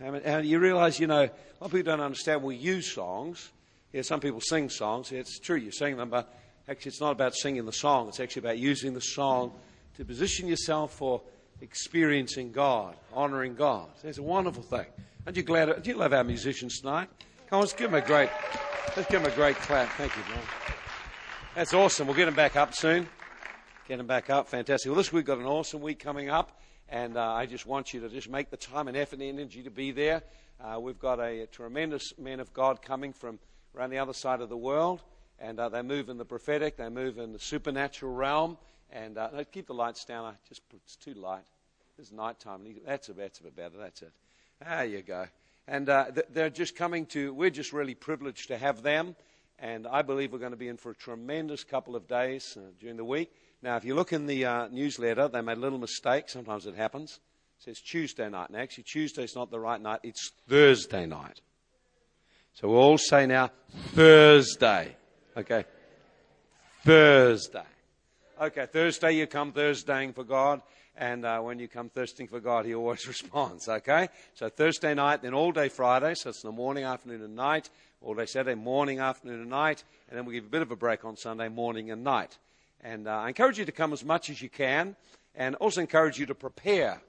And, you realize, you know, a lot of people don't understand we use songs. Yeah, some people sing songs. It's true, you sing them, but actually it's not about singing the song. It's actually about using the song to position yourself for experiencing God, honoring God. It's a wonderful thing. Aren't you glad? Do you love our musicians tonight? Come on, let's give them a great, let's give them a great clap. Thank you, John. That's awesome. We'll get them back up soon. Get them back up. Fantastic. Well, this week we've got an awesome week coming up. And uh, I just want you to just make the time and effort and energy to be there. Uh, we've got a, a, tremendous man of God coming from around the other side of the world. And uh, they move in the prophetic, they move in the supernatural realm. And uh, no, keep the lights down. I just it's too light. It's night time. That's that's a bit better. That's it. There you go. And uh, they're just coming to, we're just really privileged to have them. And I believe we're going to be in for a tremendous couple of days uh, during the week. Now, if you look in the uh, newsletter, they made a little mistake. Sometimes it happens. It says Tuesday night. Now, actually, Tuesday's not the right night. It's Thursday night. So we'll all say now Thursday. Okay. Thursday. Okay, Thursday you come Thursdaying for God, and uh, when you come thirsting for God, He always responds. Okay, so Thursday night, then all day Friday, so it's in the morning, afternoon, and night. All day Saturday morning, afternoon, and night, and then we give a bit of a break on Sunday morning and night. And uh, I encourage you to come as much as you can, and also encourage you to prepare.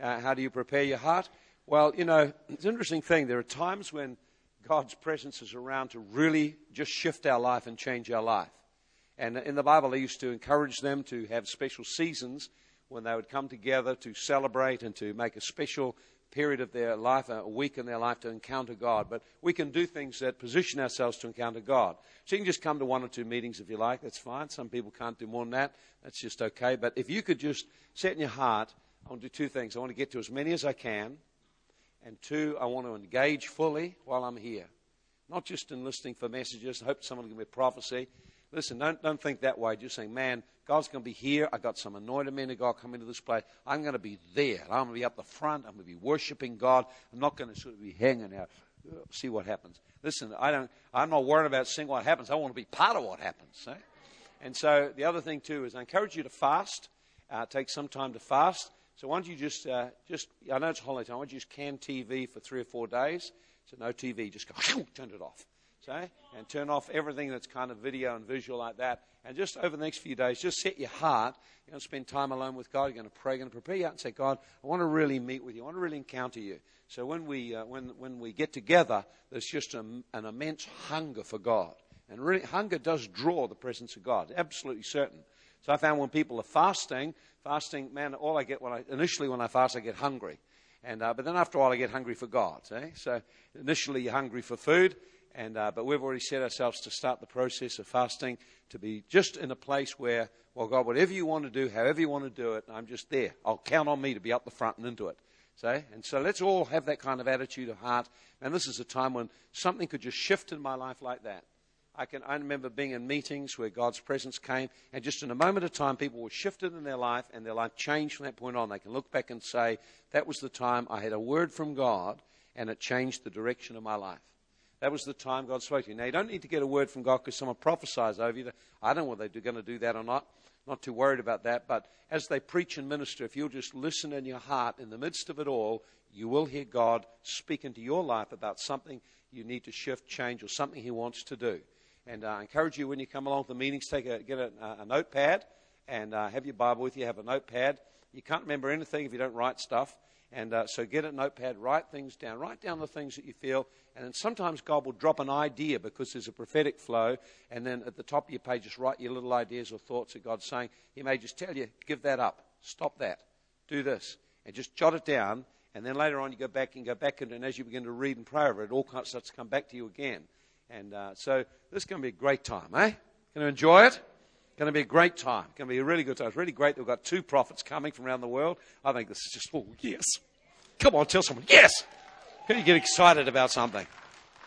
Uh, how do you prepare your heart? Well, you know, it's an interesting thing. There are times when God's presence is around to really just shift our life and change our life. And in the Bible, they used to encourage them to have special seasons when they would come together to celebrate and to make a special period of their life, a week in their life to encounter God. But we can do things that position ourselves to encounter God. So you can just come to one or two meetings if you like. That's fine. Some people can't do more than that. That's just okay. But if you could just set in your heart, I want to do two things. I want to get to as many as I can. And two, I want to engage fully while I'm here. Not just in listening for messages. I hope someone will give me a prophecy. Listen, don't, don't think that way. Just saying, man, God's going to be here. I got some anointed men of God coming to this place. I'm going to be there. I'm going to be up the front. I'm going to be worshiping God. I'm not going to sort of be hanging out. See what happens. Listen, I don't, I'm not worried about seeing what happens. I want to be part of what happens. See? And so the other thing, too, is I encourage you to fast. Uh, take some time to fast. So why don't you just, uh, just I know it's holiday time. Why don't you just can TV for three or four days? So no TV. Just go, turn it off. Okay? And turn off everything that's kind of video and visual like that. And just over the next few days, just set your heart. You're going to spend time alone with God. You're going to pray. You're going to prepare you out and say, God, I want to really meet with you. I want to really encounter you. So when we, uh, when, when we get together, there's just a, an immense hunger for God. And really, hunger does draw the presence of God. Absolutely certain. So I found when people are fasting, fasting, man, all I get when I, initially when I fast, I get hungry. And, uh, but then after a while, I get hungry for God. Eh? So initially, you're hungry for food. And, uh, but we've already set ourselves to start the process of fasting to be just in a place where, well, God, whatever you want to do, however you want to do it, I'm just there. I'll count on me to be up the front and into it. So, and so let's all have that kind of attitude of heart. And this is a time when something could just shift in my life like that. I can I remember being in meetings where God's presence came, and just in a moment of time, people were shifted in their life, and their life changed from that point on. They can look back and say, "That was the time I had a word from God, and it changed the direction of my life." That was the time God spoke to you. Now, you don't need to get a word from God because someone prophesies over you. I don't know whether they're going to do that or not. Not too worried about that. But as they preach and minister, if you'll just listen in your heart, in the midst of it all, you will hear God speak into your life about something you need to shift, change, or something He wants to do. And uh, I encourage you when you come along to the meetings, take a, get a, a notepad and uh, have your Bible with you. Have a notepad. You can't remember anything if you don't write stuff. And uh, so get a notepad, write things down, write down the things that you feel. And then sometimes God will drop an idea because there's a prophetic flow. And then at the top of your page, just write your little ideas or thoughts that God's saying. He may just tell you, give that up, stop that, do this. And just jot it down. And then later on, you go back and go back. And, and as you begin to read and pray over it, all starts to come back to you again. And uh, so this is going to be a great time, eh? Going to enjoy it? Going to be a great time. Going to be a really good time. It's really great that we've got two prophets coming from around the world. I think this is just, oh, yes. Come on, tell someone, yes. Can you get excited about something?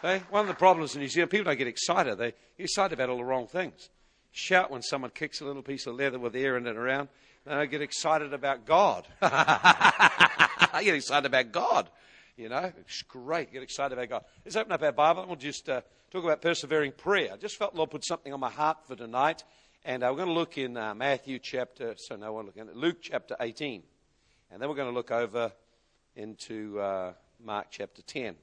Okay? One of the problems in New Zealand, people don't get excited. They get excited about all the wrong things. Shout when someone kicks a little piece of leather with air in it around. They don't get excited about God. I get excited about God. You know, it's great. Get excited about God. Let's open up our Bible and we'll just uh, talk about persevering prayer. I just felt the Lord put something on my heart for tonight. And uh, we're going to look in uh, Matthew chapter, so no, we're looking at Luke chapter 18. And then we're going to look over into uh, Mark chapter 10.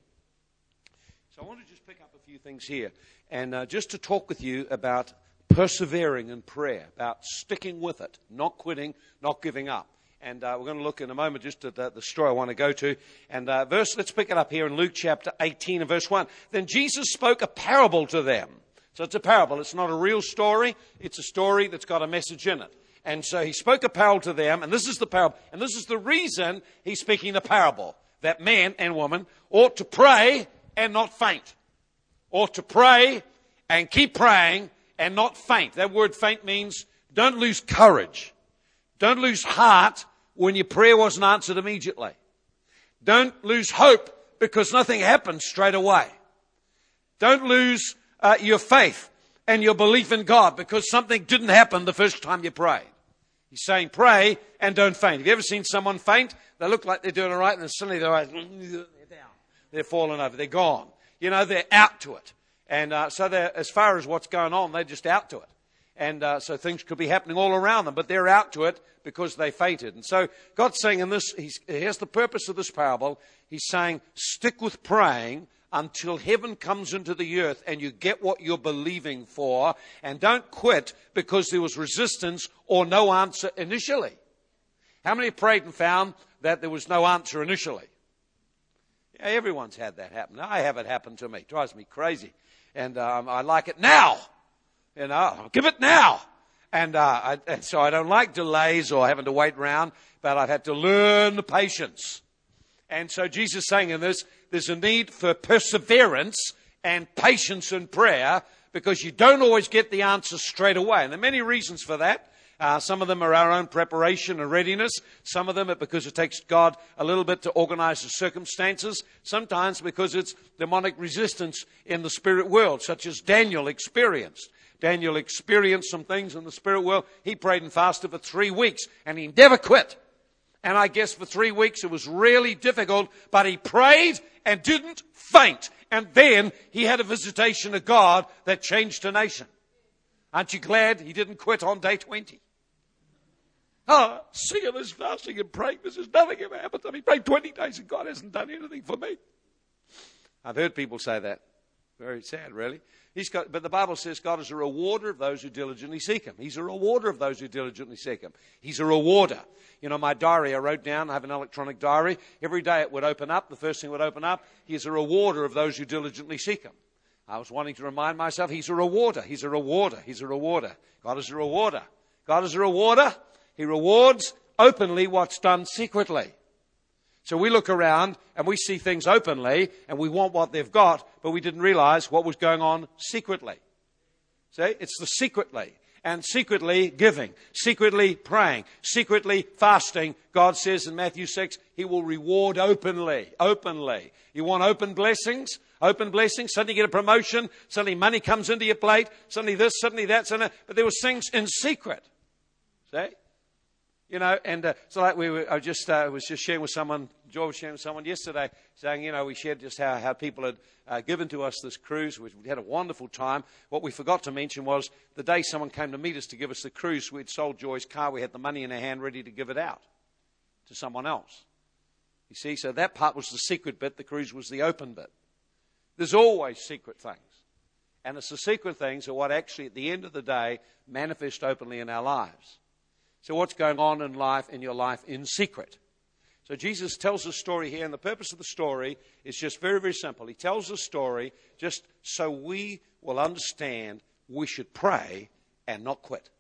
So I want to just pick up a few things here and uh, just to talk with you about persevering in prayer, about sticking with it, not quitting, not giving up. And uh, we're going to look in a moment just at the, the story I want to go to. And uh, verse, let's pick it up here in Luke chapter 18 and verse 1. Then Jesus spoke a parable to them. So it's a parable. It's not a real story. It's a story that's got a message in it. And so he spoke a parable to them, and this is the parable. And this is the reason he's speaking a parable. That man and woman ought to pray and not faint. Ought to pray and keep praying and not faint. That word faint means don't lose courage. Don't lose heart when your prayer wasn't answered immediately. Don't lose hope because nothing happens straight away. Don't lose uh, your faith and your belief in God because something didn't happen the first time you prayed. He's saying pray and don't faint. Have you ever seen someone faint? They look like they're doing all right and then suddenly they're, like, they're down. They're falling over. They're gone. You know, they're out to it. And uh, so as far as what's going on, they're just out to it. And uh, so things could be happening all around them, but they're out to it because they fainted. And so God's saying in this, here's the purpose of this parable. He's saying, stick with praying until heaven comes into the earth and you get what you're believing for. And don't quit because there was resistance or no answer initially. How many prayed and found that there was no answer initially? Yeah, everyone's had that happen. I have it happen to me. It drives me crazy. And um, I like it now. You know, I'll give it now. And, uh, I, and so I don't like delays or having to wait around, but I've had to learn the patience. And so Jesus is saying in this, there's a need for perseverance and patience in prayer because you don't always get the answer straight away. And there are many reasons for that. Uh, some of them are our own preparation and readiness. Some of them are because it takes God a little bit to organize the circumstances. Sometimes because it's demonic resistance in the spirit world, such as Daniel experienced. Daniel experienced some things in the spirit world. He prayed and fasted for three weeks and he never quit. And I guess for three weeks it was really difficult, but he prayed and didn't faint. And then he had a visitation of God that changed a nation. Aren't you glad he didn't quit on day 20? Oh, singing this fasting and praying, this is nothing ever happened to me. Prayed 20 days and God hasn't done anything for me. I've heard people say that. Very sad, really. He's got, but the Bible says God is a rewarder of those who diligently seek Him. He's a rewarder of those who diligently seek Him. He's a rewarder. You know, my diary, I wrote down, I have an electronic diary. Every day it would open up. The first thing would open up. He's a rewarder of those who diligently seek Him. I was wanting to remind myself, He's a rewarder. He's a rewarder. He's a rewarder. God is a rewarder. God is a rewarder. He rewards openly what's done secretly. So we look around and we see things openly and we want what they've got, but we didn't realize what was going on secretly. See, it's the secretly. And secretly giving, secretly praying, secretly fasting. God says in Matthew 6, He will reward openly. Openly. You want open blessings? Open blessings. Suddenly you get a promotion. Suddenly money comes into your plate. Suddenly this, suddenly that. Suddenly, but there was things in secret. See? You know, and uh, so like we were, I just uh, was just sharing with someone, George was sharing with someone yesterday, saying, you know, we shared just how, how people had uh, given to us this cruise. We had a wonderful time. What we forgot to mention was the day someone came to meet us to give us the cruise, we'd sold Joy's car. We had the money in our hand ready to give it out to someone else. You see, so that part was the secret bit. The cruise was the open bit. There's always secret things. And it's the secret things are what actually, at the end of the day, manifest openly in our lives. So, what's going on in life, in your life, in secret? So, Jesus tells a story here, and the purpose of the story is just very, very simple. He tells a story just so we will understand we should pray and not quit.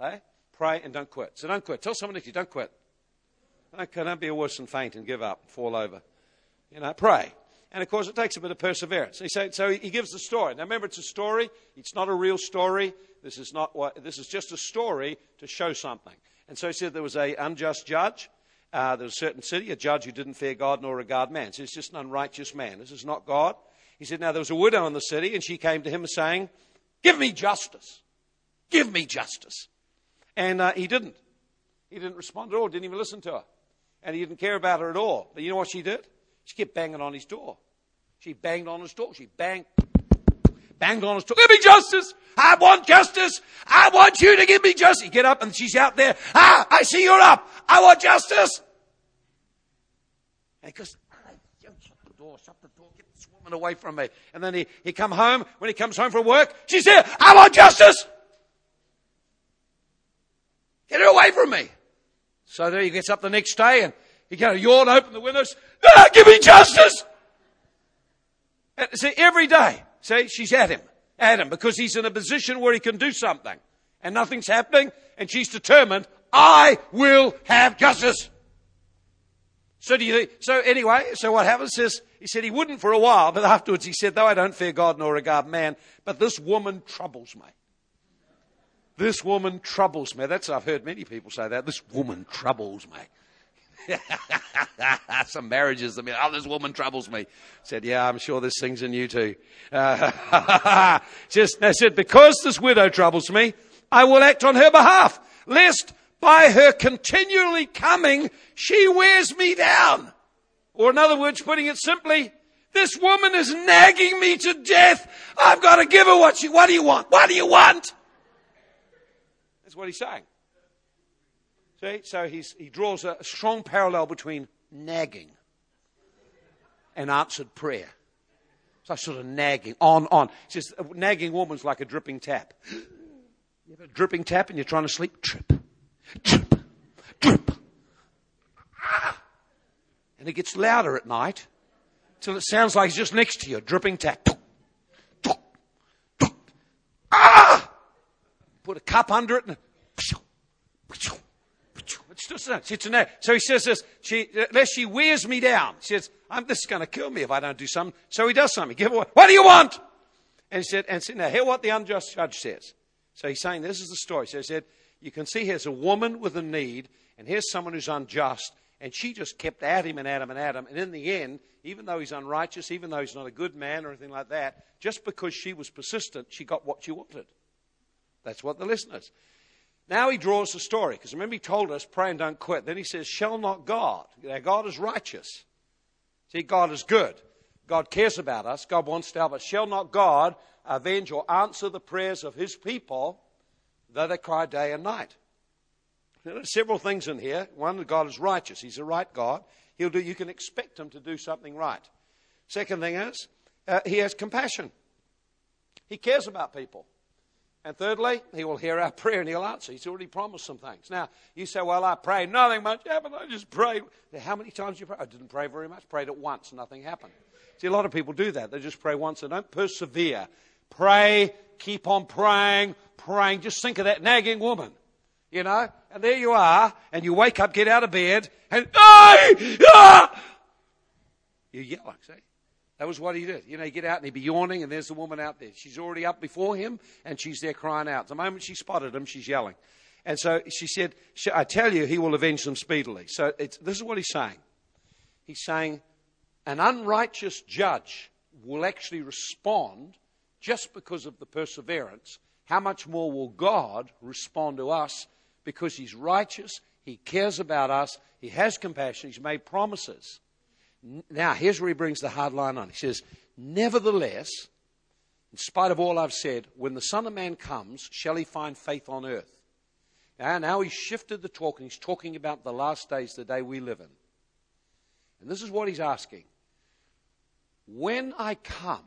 Okay? Pray and don't quit. So, don't quit. Tell someone if you don't quit. Don't, don't be a worse than faint and give up, fall over. You know, pray. And of course, it takes a bit of perseverance. He said, so he gives the story. Now, remember, it's a story. It's not a real story. This is not what. This is just a story to show something. And so he said there was an unjust judge. Uh, there was a certain city, a judge who didn't fear God nor regard man. So he's just an unrighteous man. This is not God. He said, now there was a widow in the city, and she came to him saying, "Give me justice. Give me justice." And uh, he didn't. He didn't respond at all. Didn't even listen to her, and he didn't care about her at all. But you know what she did? She kept banging on his door. She banged on his door. She banged, banged on his door. Give me justice. I want justice. I want you to give me justice. Get up and she's out there. Ah, I see you're up. I want justice. And he goes, shut the door, shut the door, get this woman away from me. And then he, he come home, when he comes home from work, she's there, I want justice! Get her away from me! So then he gets up the next day and he kind of yawn, open the windows, ah, give me justice! And see, every day, see, she's at him, at him, because he's in a position where he can do something. And nothing's happening, and she's determined, I will have justice. So do you think, so anyway, so what happens is, he said he wouldn't for a while, but afterwards he said, though I don't fear God nor regard man, but this woman troubles me. This woman troubles me. That's, I've heard many people say that. This woman troubles me. Some marriages, I mean, oh, this woman troubles me. Said, yeah, I'm sure there's things in you too. Uh, just, said, because this widow troubles me, I will act on her behalf, lest by her continually coming, she wears me down. Or in other words, putting it simply, this woman is nagging me to death. I've got to give her what she, what do you want? What do you want? That's what he's saying. See, so he draws a strong parallel between nagging and answered prayer. So sort of nagging, on, on. He says, a nagging woman's like a dripping tap. You have a dripping tap and you're trying to sleep? Drip, drip, drip. Ah! And it gets louder at night till it sounds like it's just next to you, dripping tap. Ah! Put a cup under it and So he says this, she, unless she wears me down. She says, this is going to kill me if I don't do something. So he does something. Give away. What do you want? And he said, and said, now hear what the unjust judge says. So he's saying, this is the story. So he said, you can see here's a woman with a need, and here's someone who's unjust, and she just kept at him and at him and at him. And in the end, even though he's unrighteous, even though he's not a good man or anything like that, just because she was persistent, she got what she wanted. That's what the listeners. Now he draws the story, because remember he told us, pray and don't quit. Then he says, shall not God. Now God is righteous. See, God is good. God cares about us. God wants to help us. Shall not God avenge or answer the prayers of his people, though they cry day and night? There are several things in here. One, God is righteous. He's a right God. He'll do, you can expect him to do something right. Second thing is, uh, he has compassion. He cares about people. And thirdly, he will hear our prayer and he'll answer. He's already promised some things. Now, you say, well, I prayed, nothing much happened. I just prayed. How many times you pray? I didn't pray very much. Prayed it once, nothing happened. See, a lot of people do that. They just pray once and don't persevere. Pray, keep on praying, praying. Just think of that nagging woman, you know? And there you are, and you wake up, get out of bed, and, ah! You're yelling, see? That was what he did. You know, he'd get out and he'd be yawning, and there's the woman out there. She's already up before him, and she's there crying out. The moment she spotted him, she's yelling. And so she said, I tell you, he will avenge them speedily. So this is what he's saying. He's saying, an unrighteous judge will actually respond just because of the perseverance. How much more will God respond to us because he's righteous, he cares about us, he has compassion, he's made promises. Now, here's where he brings the hard line on. He says, Nevertheless, in spite of all I've said, when the Son of Man comes, shall he find faith on earth? Now, now he's shifted the talk and he's talking about the last days, the day we live in. And this is what he's asking. When I come,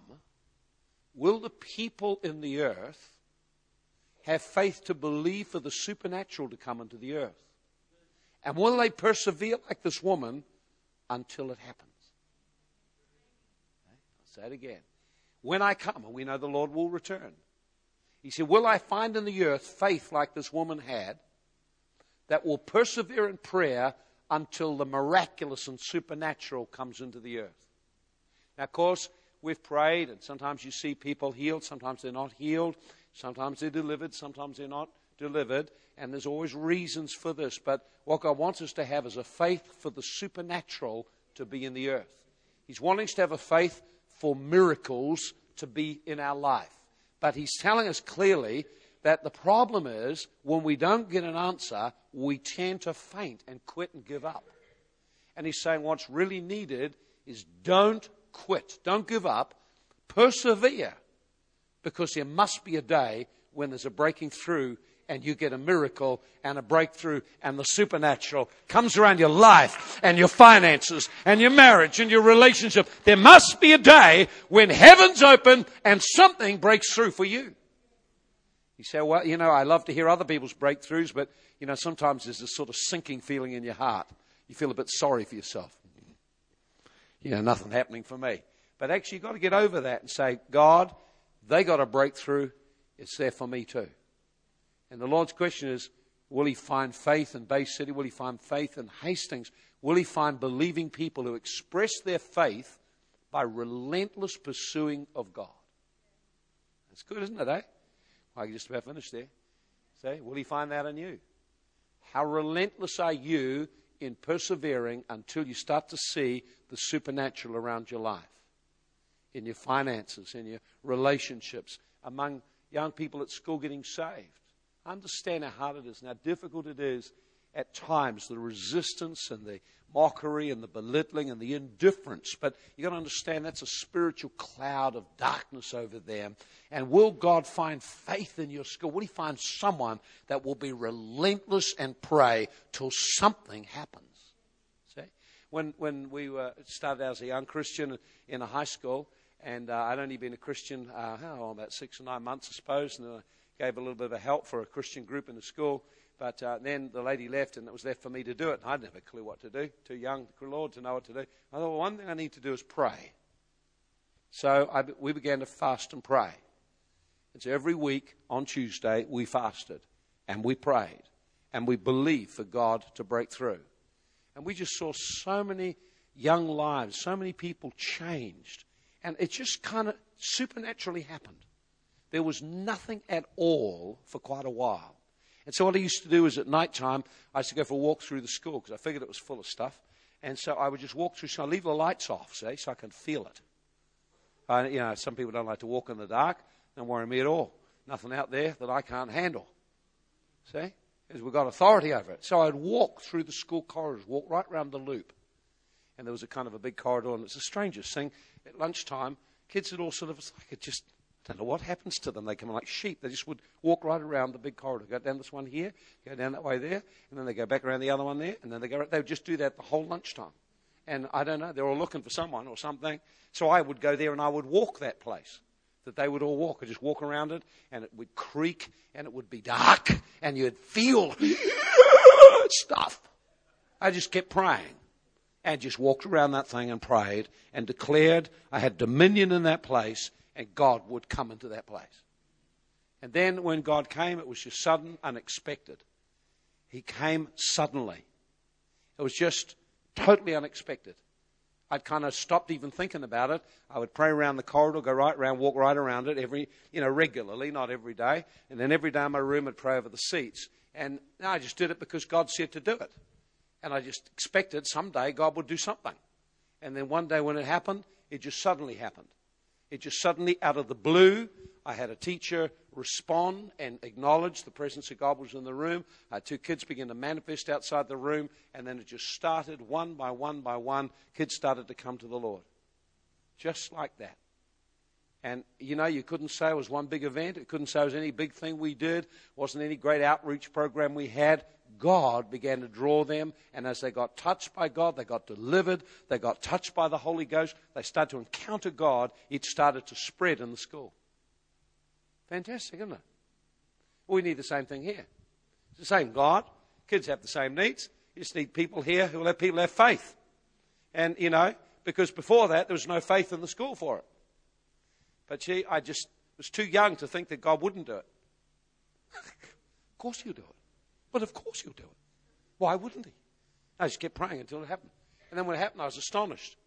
will the people in the earth have faith to believe for the supernatural to come into the earth? And will they persevere like this woman until it happens? Say it again. When I come, and we know the Lord will return. He said, Will I find in the earth faith like this woman had that will persevere in prayer until the miraculous and supernatural comes into the earth? Now, of course, we've prayed, and sometimes you see people healed, sometimes they're not healed, sometimes they're delivered, sometimes they're not delivered, and there's always reasons for this. But what God wants us to have is a faith for the supernatural to be in the earth. He's wanting us to have a faith for miracles to be in our life. But he's telling us clearly that the problem is when we don't get an answer, we tend to faint and quit and give up. And he's saying what's really needed is don't quit, don't give up, persevere, because there must be a day when there's a breaking through and you get a miracle and a breakthrough and the supernatural comes around your life and your finances and your marriage and your relationship. There must be a day when heaven's open and something breaks through for you. You say, well, you know, I love to hear other people's breakthroughs, but, you know, sometimes there's this sort of sinking feeling in your heart. You feel a bit sorry for yourself. You know, nothing happening for me. But actually, you've got to get over that and say, God, they got a breakthrough. It's there for me too. And the Lord's question is will he find faith in Bay City? Will he find faith in Hastings? Will he find believing people who express their faith by relentless pursuing of God? That's good, isn't it, eh? I can just about finish there. Say, will he find that in you? How relentless are you in persevering until you start to see the supernatural around your life? In your finances, in your relationships, among young people at school getting saved understand how hard it is and how difficult it is at times, the resistance and the mockery and the belittling and the indifference. But you've got to understand that's a spiritual cloud of darkness over them. And will God find faith in your school? Will He find someone that will be relentless and pray till something happens? See? When, when we were, started out as a young Christian in a high school, and uh, I'd only been a Christian, uh, how, about six or nine months, I suppose, and I gave a little bit of help for a Christian group in the school. But uh, then the lady left, and it was left for me to do it. I didn't have a clue what to do. Too young, the Lord, to know what to do. I thought, well, one thing I need to do is pray. So I, we began to fast and pray. And so every week on Tuesday, we fasted and we prayed and we believed for God to break through. And we just saw so many young lives, so many people changed. And it just kind of supernaturally happened there was nothing at all for quite a while. And so what I used to do is at night time, I used to go for a walk through the school because I figured it was full of stuff. And so I would just walk through, so I leave the lights off, see, so I can feel it. Uh, you know, some people don't like to walk in the dark. Don't worry me at all. Nothing out there that I can't handle. See? Because we've got authority over it. So I'd walk through the school corridors, walk right round the loop. And there was a kind of a big corridor, and it's the strangest thing. At lunchtime, kids would all sort of, it's like it just I don't know what happens to them. They come like sheep. They just would walk right around the big corridor, go down this one here, go down that way there, and then they go back around the other one there, and then they go. They would just do that the whole lunchtime. And I don't know, they're all looking for someone or something. So I would go there and I would walk that place that they would all walk. I'd just walk around it, and it would creak, and it would be dark, and you'd feel stuff. I just kept praying and just walked around that thing and prayed and declared I had dominion in that place and God would come into that place. And then when God came, it was just sudden, unexpected. He came suddenly. It was just totally unexpected. I'd kind of stopped even thinking about it. I would pray around the corridor, go right around, walk right around it every, you know, regularly, not every day. And then every day in my room, I'd pray over the seats. And I just did it because God said to do it. And I just expected someday God would do something. And then one day when it happened, it just suddenly happened. It just suddenly, out of the blue, I had a teacher respond and acknowledge the presence of God was in the room. Uh, two kids began to manifest outside the room, and then it just started one by one by one. Kids started to come to the Lord. Just like that. And you know, you couldn't say it was one big event. It couldn't say it was any big thing we did. It wasn't any great outreach program we had. God began to draw them, and as they got touched by God, they got delivered, they got touched by the Holy Ghost, they started to encounter God, it started to spread in the school. Fantastic, isn't it? We need the same thing here. It's the same God. Kids have the same needs. You just need people here who will let people have faith. And, you know, because before that, there was no faith in the school for it. But gee, I just was too young to think that God wouldn't do it. of course he'll do it. But of course he'll do it. Why wouldn't he? I just kept praying until it happened. And then when it happened, I was astonished.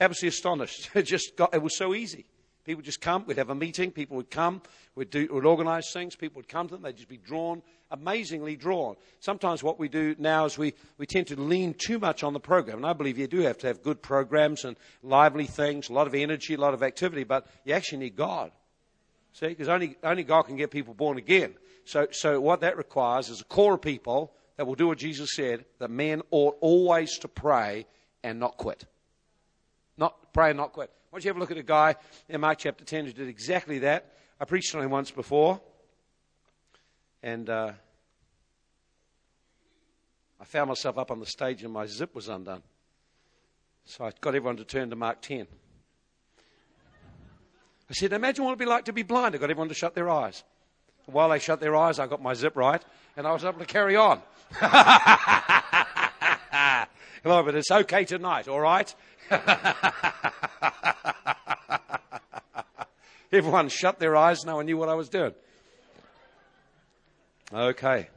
Absolutely astonished. It just got, it was so easy. People just come, we'd have a meeting, people would come, we'd, do, we'd organize things, people would come to them, they'd just be drawn, amazingly drawn. Sometimes what we do now is we, we tend to lean too much on the program. And I believe you do have to have good programs and lively things, a lot of energy, a lot of activity, but you actually need God. See, because only, only God can get people born again. So, so what that requires is a core of people that will do what Jesus said, that men ought always to pray and not quit. Not pray and not quit. Why don't you have a look at a guy in Mark chapter 10 who did exactly that? I preached on him once before. And uh, I found myself up on the stage and my zip was undone. So I got everyone to turn to Mark 10. I said, Imagine what it'd be like to be blind. I got everyone to shut their eyes. While they shut their eyes, I got my zip right and I was able to carry on. Hello, but it's okay tonight, all right? Everyone shut their eyes. No one knew what I was doing. Okay.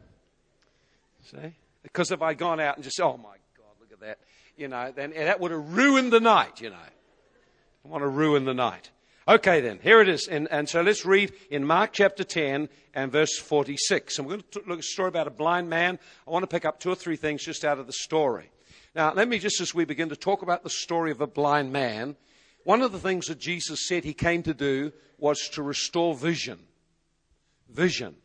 See? Because if I'd gone out and just, oh my God, look at that, you know, then that would have ruined the night, you know. I want to ruin the night. Okay, then, here it is. And, and so let's read in Mark chapter 10 and verse 46. And we're going to look at a story about a blind man. I want to pick up two or three things just out of the story. Now, let me just, as we begin to talk about the story of a blind man, one of the things that Jesus said he came to do was to restore vision. Vision.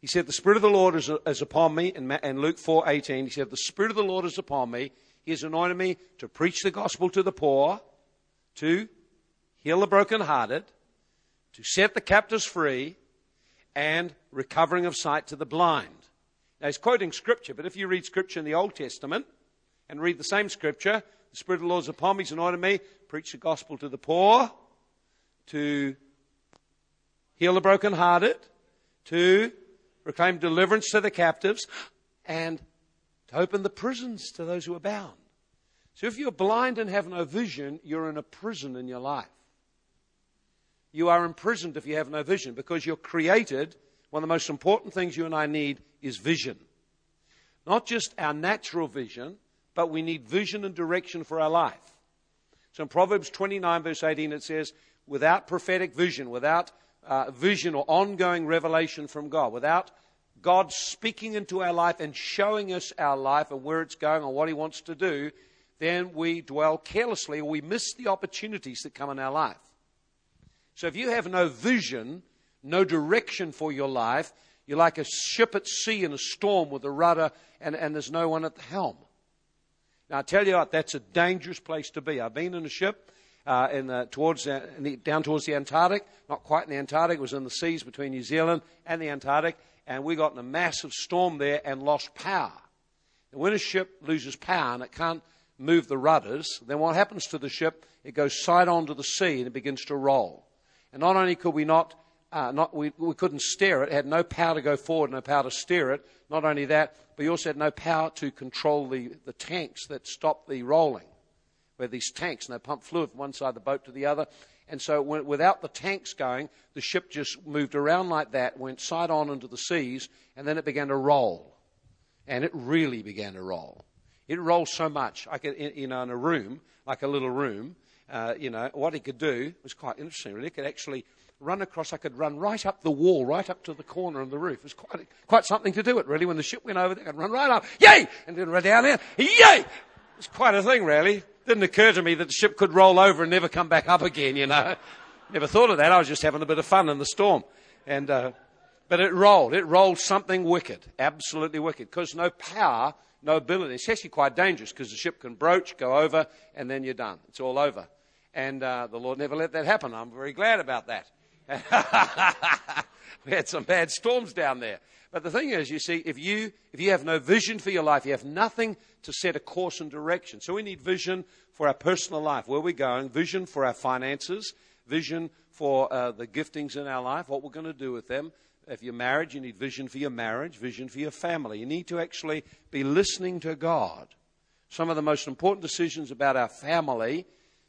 He said, The Spirit of the Lord is, is upon me, in, in Luke 4 18, he said, The Spirit of the Lord is upon me. He has anointed me to preach the gospel to the poor, to heal the brokenhearted, to set the captives free, and recovering of sight to the blind. Now, he's quoting Scripture, but if you read Scripture in the Old Testament, and read the same scripture. The Spirit of the Lord is upon me, he's anointed me, preach the gospel to the poor, to heal the brokenhearted, to proclaim deliverance to the captives, and to open the prisons to those who are bound. So if you're blind and have no vision, you're in a prison in your life. You are imprisoned if you have no vision because you're created. One of the most important things you and I need is vision. Not just our natural vision, but we need vision and direction for our life. So in Proverbs 29, verse 18, it says, without prophetic vision, without uh, vision or ongoing revelation from God, without God speaking into our life and showing us our life and where it's going and what He wants to do, then we dwell carelessly or we miss the opportunities that come in our life. So if you have no vision, no direction for your life, you're like a ship at sea in a storm with a rudder and, and there's no one at the helm. Now, I tell you what, that's a dangerous place to be. I've been in a ship uh, in the, towards the, down towards the Antarctic, not quite in the Antarctic, it was in the seas between New Zealand and the Antarctic, and we got in a massive storm there and lost power. And when a ship loses power and it can't move the rudders, then what happens to the ship? It goes side on to the sea and it begins to roll. And not only could we not, uh, not we, we couldn't steer it, it had no power to go forward, no power to steer it. Not only that, but he also had no power to control the, the tanks that stopped the rolling. Where these tanks, and they pump fluid from one side of the boat to the other. And so when, without the tanks going, the ship just moved around like that, went side on into the seas, and then it began to roll. And it really began to roll. It rolled so much, I could, you know, in a room, like a little room, uh, you know, what he could do was quite interesting. Really, he could actually run across, I could run right up the wall, right up to the corner of the roof. It was quite, quite something to do it, really. When the ship went over I could run right up, yay! And then run down there, yay! It was quite a thing, really. Didn't occur to me that the ship could roll over and never come back up again, you know. Never thought of that. I was just having a bit of fun in the storm. And, uh, but it rolled. It rolled something wicked. Absolutely wicked. Because no power, no ability. It's actually quite dangerous because the ship can broach, go over, and then you're done. It's all over. And uh, the Lord never let that happen. I'm very glad about that. we had some bad storms down there. But the thing is, you see, if you, if you have no vision for your life, you have nothing to set a course and direction. So we need vision for our personal life, where we're going, vision for our finances, vision for uh, the giftings in our life, what we're going to do with them. If you're married, you need vision for your marriage, vision for your family. You need to actually be listening to God. Some of the most important decisions about our family,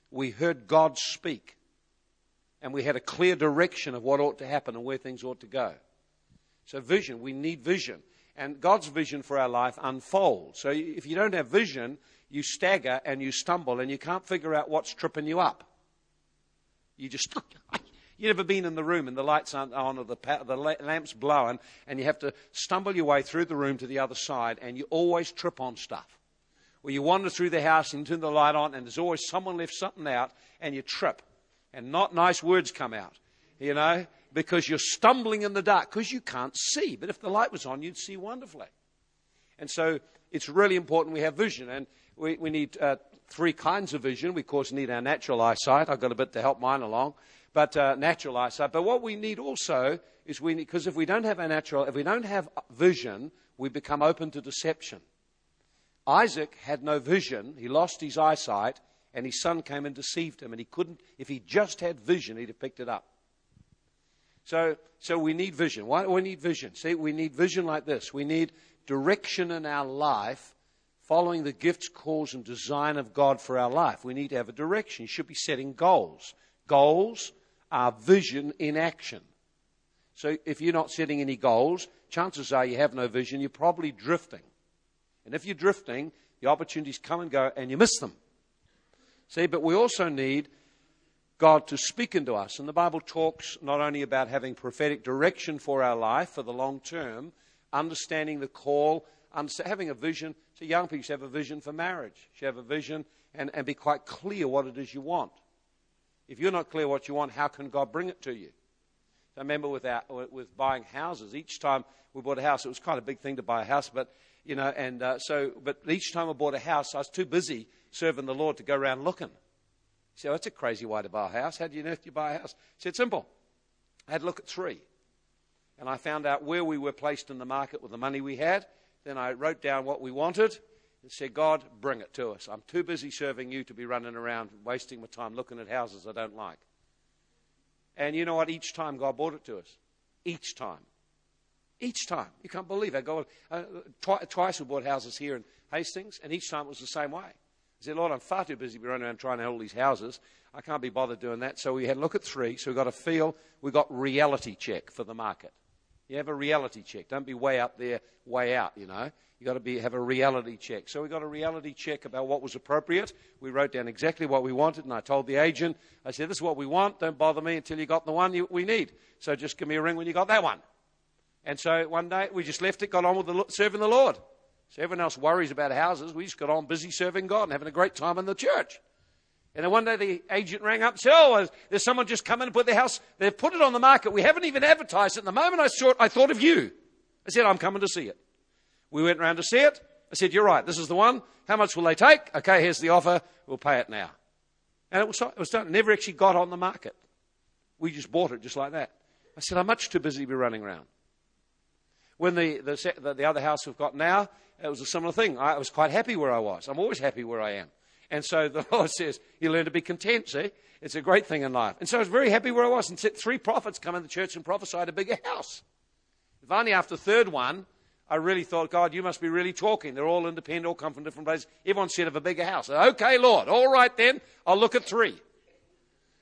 we heard God speak and we had a clear direction of what ought to happen and where things ought to go. So, vision, we need vision. And God's vision for our life unfolds. So, if you don't have vision, you stagger and you stumble and you can't figure out what's tripping you up. You just, you've never been in the room and the lights aren't on or the, the lamp's blowing and you have to stumble your way through the room to the other side and you always trip on stuff. Or you wander through the house and turn the light on and there's always someone left something out and you trip and not nice words come out, you know, because you're stumbling in the dark because you can't see. But if the light was on, you'd see wonderfully. And so it's really important we have vision. And we, we need uh, three kinds of vision. We, of course, need our natural eyesight. I've got a bit to help mine along, but uh, natural eyesight. But what we need also is we because if we don't have a natural, if we don't have vision, we become open to deception. Isaac had no vision. He lost his eyesight, and his son came and deceived him. And he couldn't, if he just had vision, he'd have picked it up. So, so we need vision. Why do we need vision? See, we need vision like this. We need direction in our life following the gifts, cause, and design of God for our life. We need to have a direction. You should be setting goals. Goals are vision in action. So if you're not setting any goals, chances are you have no vision. You're probably drifting. And if you're drifting, the opportunities come and go and you miss them. See, but we also need God to speak into us. And the Bible talks not only about having prophetic direction for our life for the long term, understanding the call, having a vision. So young people should have a vision for marriage. should have a vision and, and be quite clear what it is you want. If you're not clear what you want, how can God bring it to you? I remember with, our, with buying houses, each time we bought a house, it was quite a big thing to buy a house, but, you know, and uh, so, but each time I bought a house, I was too busy serving the Lord to go around looking. Say, oh, that's a crazy way to buy a house. How do you know if you buy a house? I said, simple. I had to look at three. And I found out where we were placed in the market with the money we had. Then I wrote down what we wanted said, God, bring it to us. I'm too busy serving you to be running around wasting my time looking at houses I don't like. And you know what? Each time God brought it to us. Each time. Each time. You can't believe it. God, uh, twi- twice we bought houses here in Hastings, and each time it was the same way. I said, Lord, I'm far too busy running around trying to hold these houses. I can't be bothered doing that. So we had a look at three. So we got a feel. We got reality check for the market. You have a reality check. Don't be way up there, way out, you know. You've got to be, have a reality check. So we got a reality check about what was appropriate. We wrote down exactly what we wanted, and I told the agent, I said, This is what we want. Don't bother me until you got the one you, we need. So just give me a ring when you got that one. And so one day we just left it, got on with the, serving the Lord. So everyone else worries about houses. We just got on busy serving God and having a great time in the church. And then one day the agent rang up and said, Oh, there's someone just come in and put their house. They've put it on the market. We haven't even advertised it. And the moment I saw it, I thought of you. I said, I'm coming to see it. We went round to see it. I said, You're right. This is the one. How much will they take? Okay, here's the offer. We'll pay it now. And it was, it was done. Never actually got on the market. We just bought it just like that. I said, I'm much too busy to be running around. When the, the, the other house we've got now, it was a similar thing. I was quite happy where I was. I'm always happy where I am. And so the Lord says, you learn to be content, see? It's a great thing in life. And so I was very happy where I was. And three prophets come in the church and prophesied a bigger house. If only after the third one, I really thought, God, you must be really talking. They're all independent, all come from different places. Everyone said of a bigger house. Said, okay, Lord, all right then, I'll look at three.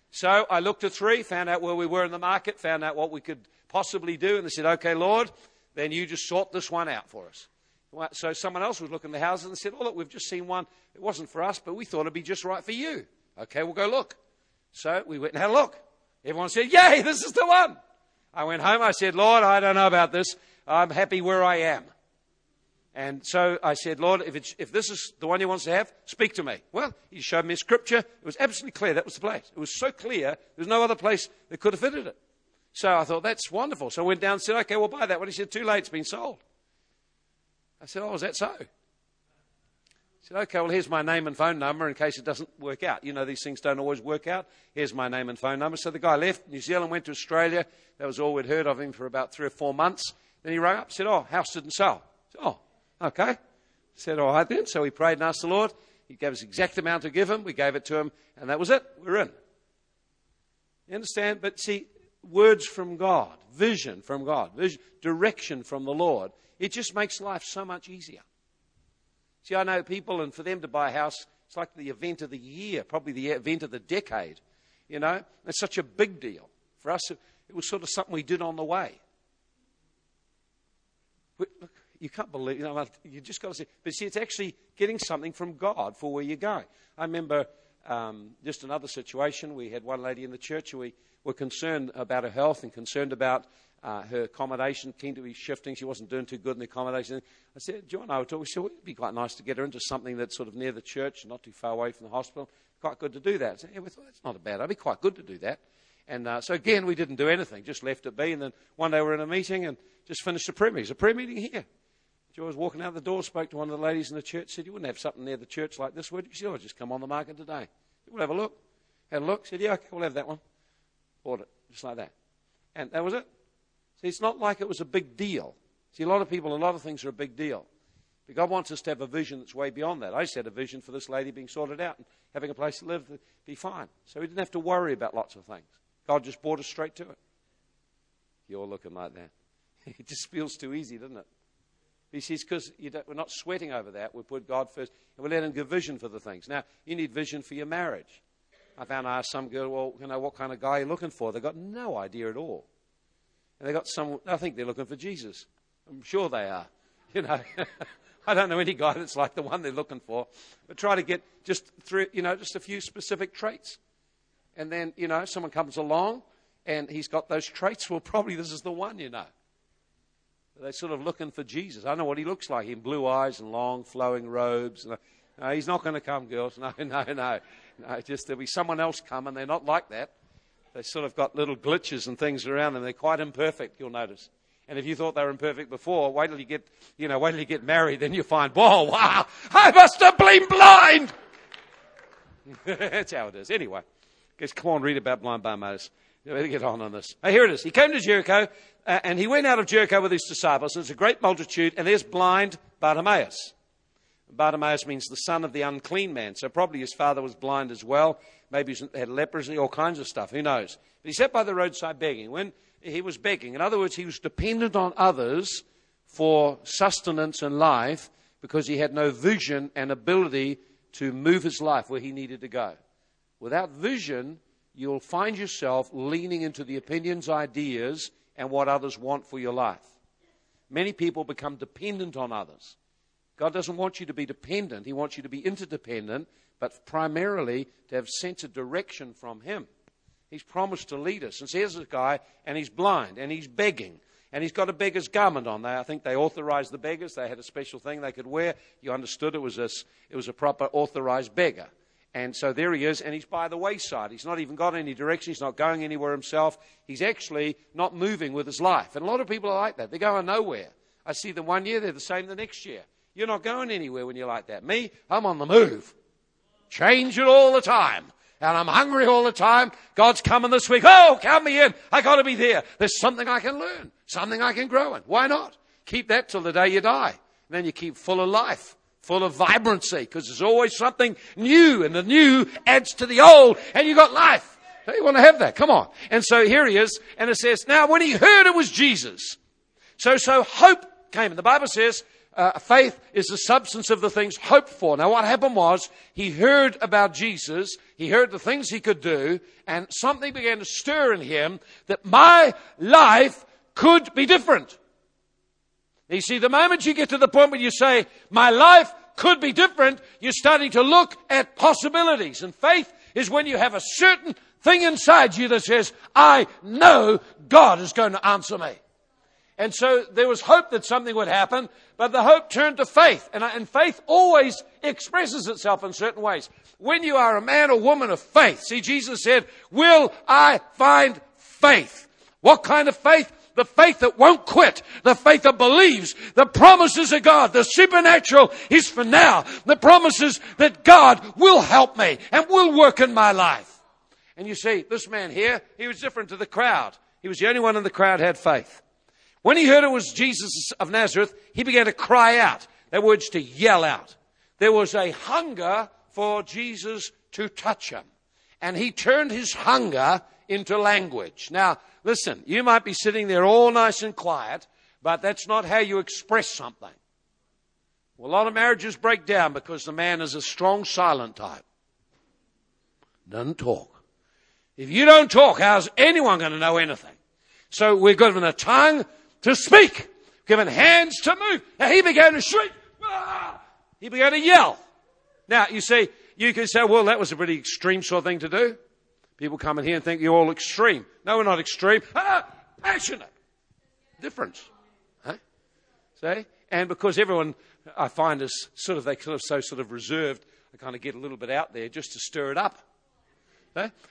So I looked at three, found out where we were in the market, found out what we could possibly do, and they said, okay, Lord, then you just sort this one out for us. So someone else was looking at the houses and said, Oh, look, we've just seen one. It wasn't for us, but we thought it'd be just right for you. Okay, we'll go look. So we went and had a look. Everyone said, Yay, this is the one. I went home. I said, Lord, I don't know about this. I'm happy where I am. And so I said, Lord, if, if, this is the one he wants to have, speak to me. Well, he showed me scripture. It was absolutely clear that was the place. It was so clear, there's no other place that could have fitted it. So I thought, that's wonderful. So I went down and said, okay, we'll buy that one. He said, too late, it's been sold. I said, Oh, is that so? He said, Okay, well, here's my name and phone number in case it doesn't work out. You know, these things don't always work out. Here's my name and phone number. So the guy left New Zealand, went to Australia. That was all we'd heard of him for about three or four months. Then he rang up, said, Oh, house didn't sell. Said, oh, okay. Said, All right then. So we prayed and asked the Lord. He gave us the exact amount to give him. We gave it to him, and that was it. We're in. You understand? But see, words from God, vision from God, vision, direction from the Lord it just makes life so much easier. See, I know people, and for them to buy a house, it's like the event of the year, probably the event of the decade. You know, it's such a big deal. For us, it, was sort of something we did on the way. Look, you can't believe, you know, you just got to see. But see, it's actually getting something from God for where you're going. I remember um, just another situation. We had one lady in the church who we were concerned about her health and concerned about uh, her accommodation, keen to be shifting. She wasn't doing too good in the accommodation. I said, John, I were talking. We said, well, it'd be quite nice to get her into something that's sort of near the church, not too far away from the hospital. Quite good to do that. I said, yeah, we thought, that's not a bad It'd be quite good to do that. And uh, so again, we didn't do anything, just left it be. And then one day we we're in a meeting and just finished a prayer meeting. It's a prayer meeting here. Joe was walking out the door, spoke to one of the ladies in the church, said, You wouldn't have something near the church like this, would you? She said, Oh, just come on the market today. We'll have a look. Had a look, said, Yeah, okay, we'll have that one. Bought it, just like that. And that was it. It's not like it was a big deal. See, a lot of people, a lot of things are a big deal. But God wants us to have a vision that's way beyond that. I had a vision for this lady being sorted out and having a place to live, be fine. So we didn't have to worry about lots of things. God just brought us straight to it. You're looking like that. it just feels too easy, doesn't it? He says, because we're not sweating over that. We put God first, and we let Him give vision for the things. Now, you need vision for your marriage. I found I asked some girl, well, you know, what kind of guy are you looking for? They've got no idea at all. And they got some, I think they're looking for Jesus. I'm sure they are. You know, I don't know any guy that's like the one they're looking for. But try to get just through, you know, just a few specific traits. And then, you know, someone comes along and he's got those traits. Well, probably this is the one, you know. They're sort of looking for Jesus. I know what he looks like. Him blue eyes and long flowing robes. Uh, no, he's not going to come, girls. No, no, no. No, just there'll be someone else come, and they're not like that. They sort of got little glitches and things around them. They're quite imperfect, you'll notice. And if you thought they were imperfect before, wait till you get, you know, wait till you get married, then you find, whoa, wow, I must have been blind. That's how it is. Anyway, just come on, read about blind Bartimaeus. Better get on on this. Here it is. He came to Jericho, uh, and he went out of Jericho with his disciples. And there's a great multitude, and there's blind Bartimaeus. Bartimaeus means the son of the unclean man. So probably his father was blind as well. Maybe he had leprosy, all kinds of stuff. Who knows? But he sat by the roadside begging. When he was begging, in other words, he was dependent on others for sustenance and life because he had no vision and ability to move his life where he needed to go. Without vision, you'll find yourself leaning into the opinions, ideas, and what others want for your life. Many people become dependent on others. God doesn't want you to be dependent, He wants you to be interdependent, but primarily to have sense of direction from Him. He's promised to lead us. And so here's a guy, and he's blind, and he's begging. And he's got a beggar's garment on. They, I think they authorized the beggars. They had a special thing they could wear. You understood it was a, it was a proper authorized beggar. And so there he is, and he's by the wayside. He's not even got any direction. He's not going anywhere himself. He's actually not moving with his life. And a lot of people are like that. They're going nowhere. I see them one year, they're the same the next year. You're not going anywhere when you're like that. Me, I'm on the move. Change it all the time. And I'm hungry all the time. God's coming this week. Oh, count me in. I gotta be there. There's something I can learn. Something I can grow in. Why not? Keep that till the day you die. And then you keep full of life full of vibrancy because there's always something new and the new adds to the old and you got life. So you want to have that. Come on. And so here he is. And it says, now when he heard it was Jesus. So, so hope came. And the Bible says, uh, faith is the substance of the things hoped for. Now what happened was he heard about Jesus. He heard the things he could do and something began to stir in him that my life could be different. You see, the moment you get to the point where you say, my life could be different, you're starting to look at possibilities. And faith is when you have a certain thing inside you that says, I know God is going to answer me. And so there was hope that something would happen, but the hope turned to faith. And, and faith always expresses itself in certain ways. When you are a man or woman of faith, see, Jesus said, Will I find faith? What kind of faith? the faith that won't quit, the faith that believes the promises of God. The supernatural is for now. The promises that God will help me and will work in my life. And you see, this man here, he was different to the crowd. He was the only one in the crowd had faith. When he heard it was Jesus of Nazareth, he began to cry out. That word's to yell out. There was a hunger for Jesus to touch him. And he turned his hunger into language. Now, listen, you might be sitting there all nice and quiet, but that's not how you express something. Well, a lot of marriages break down because the man is a strong silent type. Doesn't talk. If you don't talk, how's anyone going to know anything? So we're given a tongue to speak, given hands to move. Now he began to shriek. Ah! He began to yell. Now you see, you can say, well, that was a pretty extreme sort of thing to do. People come in here and think you're all extreme. No, we're not extreme. Ah, passionate. Difference. Huh? See? And because everyone, I find, is sort of, they kind of so sort of reserved, I kind of get a little bit out there just to stir it up.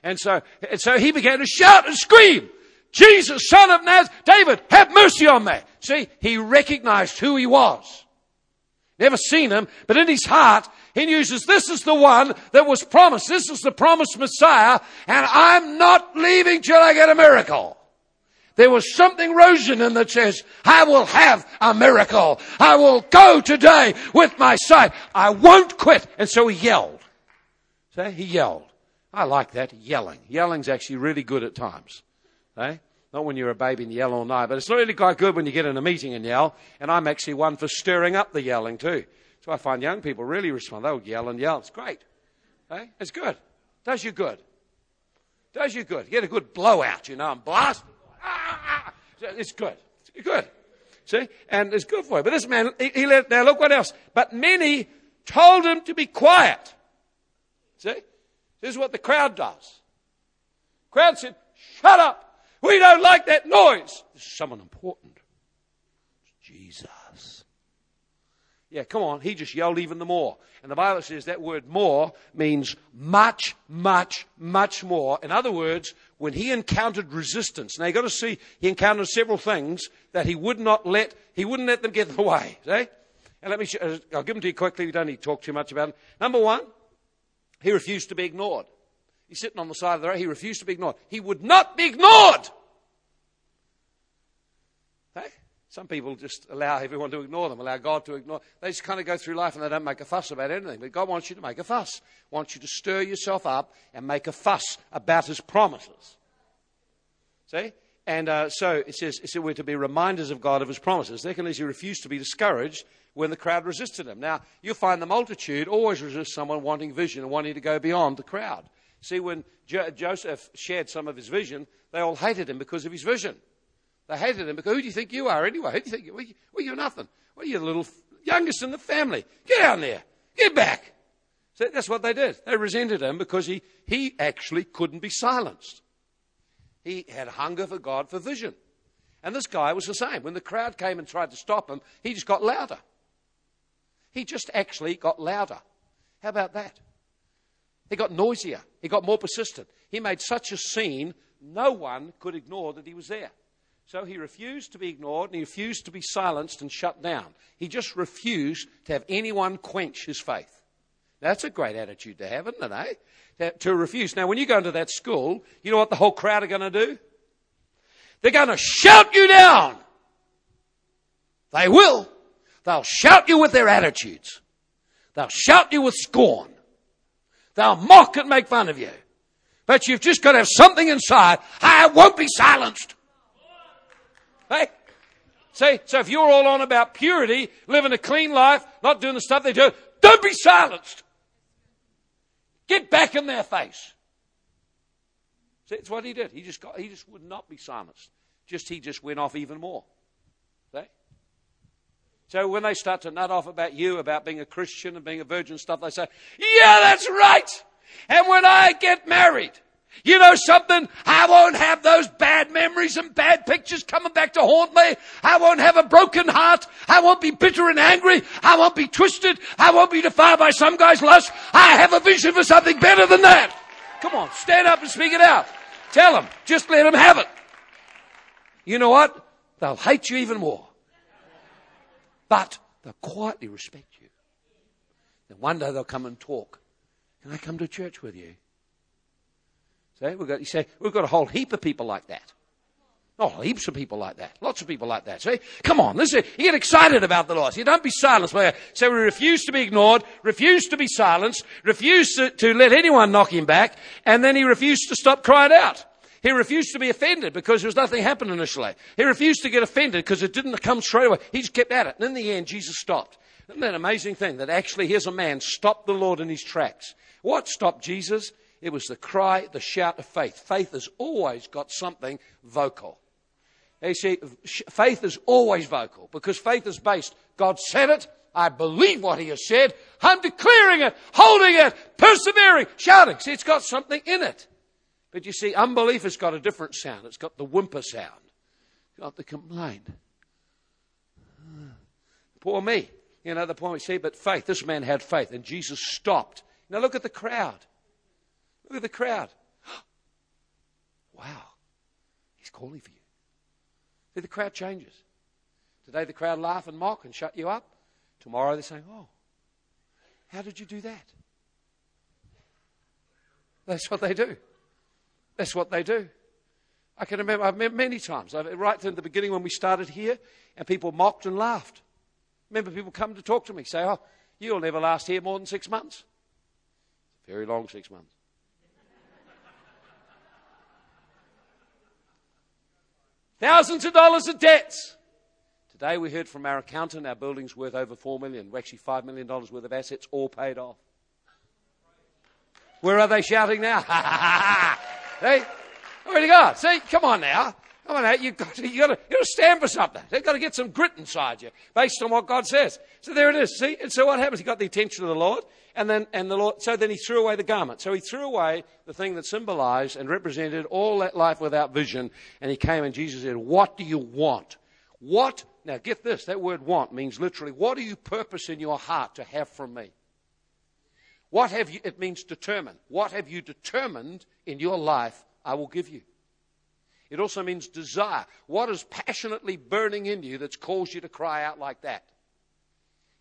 And so, and so he began to shout and scream, Jesus, son of Nazareth, David, have mercy on me. See, he recognized who he was. Never seen him, but in his heart, he knew this is the one that was promised. This is the promised Messiah, and I'm not leaving till I get a miracle. There was something risen in that says, I will have a miracle. I will go today with my sight. I won't quit. And so he yelled. See, he yelled. I like that, yelling. Yelling's actually really good at times. Eh? Not when you're a baby and yell all night, but it's really quite good when you get in a meeting and yell. And I'm actually one for stirring up the yelling too. So I find young people really respond. They'll yell and yell. It's great. Eh? It's good. Does you good. Does you good. You Get a good blowout, you know, and blast. Ah! It's good. It's good. See? And it's good for you. But this man, he, he let, now look what else. But many told him to be quiet. See? This is what the crowd does. Crowd said, shut up. We don't like that noise. This is someone important. It's Jesus. Yeah, come on. He just yelled even the more. And the Bible says that word more means much, much, much more. In other words, when he encountered resistance, now you've got to see, he encountered several things that he would not let, he wouldn't let them get in the way. See? And let me, uh, I'll give them to you quickly. We don't need to talk too much about them. Number one, he refused to be ignored. He's sitting on the side of the road. He refused to be ignored. He would not be ignored. Hey? Some people just allow everyone to ignore them, allow God to ignore. They just kind of go through life and they don't make a fuss about anything. But God wants you to make a fuss. Wants you to stir yourself up and make a fuss about His promises. See? And uh, so it says, it says we're to be reminders of God of His promises. Secondly, he refused to be discouraged when the crowd resisted him. Now, you'll find the multitude always resist someone wanting vision and wanting to go beyond the crowd. See, when jo- Joseph shared some of his vision, they all hated him because of his vision. They hated him because who do you think you are anyway? Who do you think you are? Well, you're nothing. Well, you're the little youngest in the family. Get down there. Get back. So that's what they did. They resented him because he, he actually couldn't be silenced. He had hunger for God for vision. And this guy was the same. When the crowd came and tried to stop him, he just got louder. He just actually got louder. How about that? He got noisier. He got more persistent. He made such a scene, no one could ignore that he was there. So he refused to be ignored and he refused to be silenced and shut down. He just refused to have anyone quench his faith. That's a great attitude to have, isn't it, eh? To, to refuse. Now, when you go into that school, you know what the whole crowd are going to do? They're going to shout you down. They will. They'll shout you with their attitudes. They'll shout you with scorn. They'll mock and make fun of you. But you've just got to have something inside. I won't be silenced. Hey? See, so if you're all on about purity, living a clean life, not doing the stuff they do, don't be silenced. Get back in their face. See, it's what he did. He just got, he just would not be silenced. Just, he just went off even more. So when they start to nut off about you, about being a Christian and being a virgin stuff, they say, yeah, that's right. And when I get married, you know something? I won't have those bad memories and bad pictures coming back to haunt me. I won't have a broken heart. I won't be bitter and angry. I won't be twisted. I won't be defiled by some guy's lust. I have a vision for something better than that. Come on, stand up and speak it out. Tell them. Just let them have it. You know what? They'll hate you even more. But they'll quietly respect you. Then one day they'll come and talk. Can I come to church with you? See, we've got, you say, we've got a whole heap of people like that. Oh, heaps of people like that. Lots of people like that. See? Come on, listen. You get excited about the Lord. You don't be silenced. So we refuse to be ignored, refuse to be silenced, refuse to, to let anyone knock him back, and then he refused to stop crying out. He refused to be offended because there was nothing happened initially. He refused to get offended because it didn't come straight away. He just kept at it. And in the end, Jesus stopped. Isn't that an amazing thing that actually here's a man stopped the Lord in his tracks? What stopped Jesus? It was the cry, the shout of faith. Faith has always got something vocal. You see, faith is always vocal because faith is based. God said it. I believe what He has said. I'm declaring it, holding it, persevering, shouting. See, it's got something in it. But you see, unbelief has got a different sound. It's got the whimper sound. It's got the complaint. Poor me. You know, the point we see, but faith. This man had faith, and Jesus stopped. Now look at the crowd. Look at the crowd. wow. He's calling for you. See, the crowd changes. Today the crowd laugh and mock and shut you up. Tomorrow they're saying, Oh, how did you do that? That's what they do. That's what they do. I can remember, I've remember many times, right in the beginning when we started here, and people mocked and laughed. Remember people come to talk to me, say, Oh, you'll never last here more than six months. Very long six months. Thousands of dollars of debts. Today we heard from our accountant, our building's worth over four million. We're actually five million dollars worth of assets, all paid off. Where are they shouting now? hey, where to go? See, come on now. Come on now. You've got to, you've got to, you've got to stand for something. They've got to get some grit inside you based on what God says. So there it is. See? And so what happens? He got the attention of the Lord. And then, and the Lord, so then he threw away the garment. So he threw away the thing that symbolized and represented all that life without vision. And he came and Jesus said, What do you want? What, now get this, that word want means literally, what do you purpose in your heart to have from me? What have you, it means determine. What have you determined in your life I will give you? It also means desire. What is passionately burning in you that's caused you to cry out like that?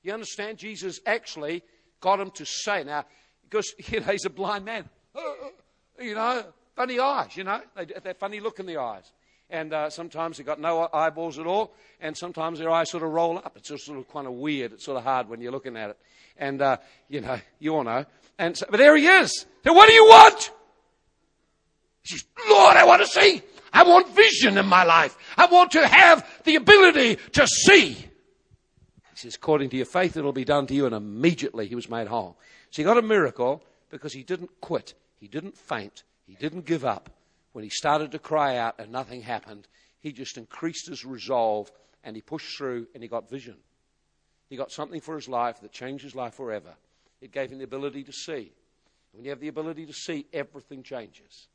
You understand? Jesus actually got him to say. Now, because you know, he's a blind man. Uh, uh, you know, funny eyes, you know, they, that funny look in the eyes. And uh, sometimes they've got no eyeballs at all, and sometimes their eyes sort of roll up. It's just sort of kind of weird. It's sort of hard when you're looking at it. And, uh, you know, you all know. And so, but there he is. So what do you want? He says, Lord, I want to see. I want vision in my life. I want to have the ability to see. He says, according to your faith, it'll be done to you. And immediately he was made whole. So he got a miracle because he didn't quit. He didn't faint. He didn't give up. When he started to cry out and nothing happened, he just increased his resolve and he pushed through and he got vision. He got something for his life that changed his life forever. It gave him the ability to see. When you have the ability to see, everything changes.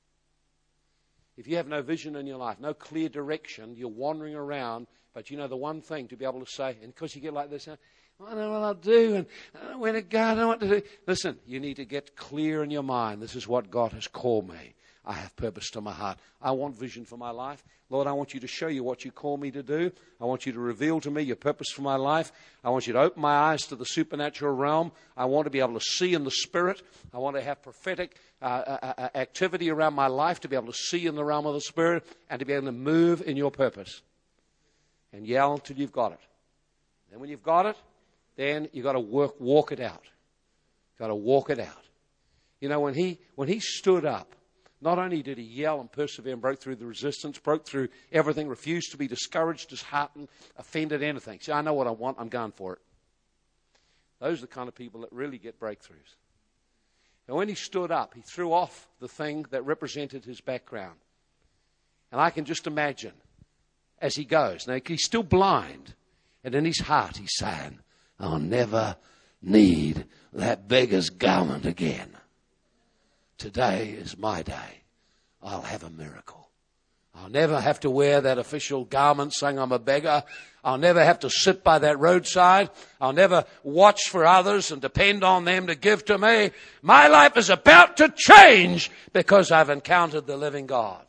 If you have no vision in your life, no clear direction, you're wandering around, but you know the one thing to be able to say, and because you get like this, I don't know what I'll do, and uh, I don't know where to go, I don't know what to do. Listen, you need to get clear in your mind. This is what God has called me. I have purpose to my heart. I want vision for my life. Lord, I want you to show you what you call me to do. I want you to reveal to me your purpose for my life. I want you to open my eyes to the supernatural realm. I want to be able to see in the spirit. I want to have prophetic uh, uh, uh, activity around my life to be able to see in the realm of the spirit and to be able to move in your purpose. And yell until you've got it. Then when you've got it, then you've got to work, walk it out. You've got to walk it out. You know, when he, when he stood up, not only did he yell and persevere and broke through the resistance, broke through everything, refused to be discouraged, disheartened, offended, anything. See, I know what I want, I'm going for it. Those are the kind of people that really get breakthroughs. And when he stood up, he threw off the thing that represented his background. And I can just imagine as he goes. Now, he's still blind. And in his heart, he's saying, I'll never need that beggar's garment again. Today is my day. I'll have a miracle. I'll never have to wear that official garment saying I'm a beggar. I'll never have to sit by that roadside. I'll never watch for others and depend on them to give to me. My life is about to change because I've encountered the living God.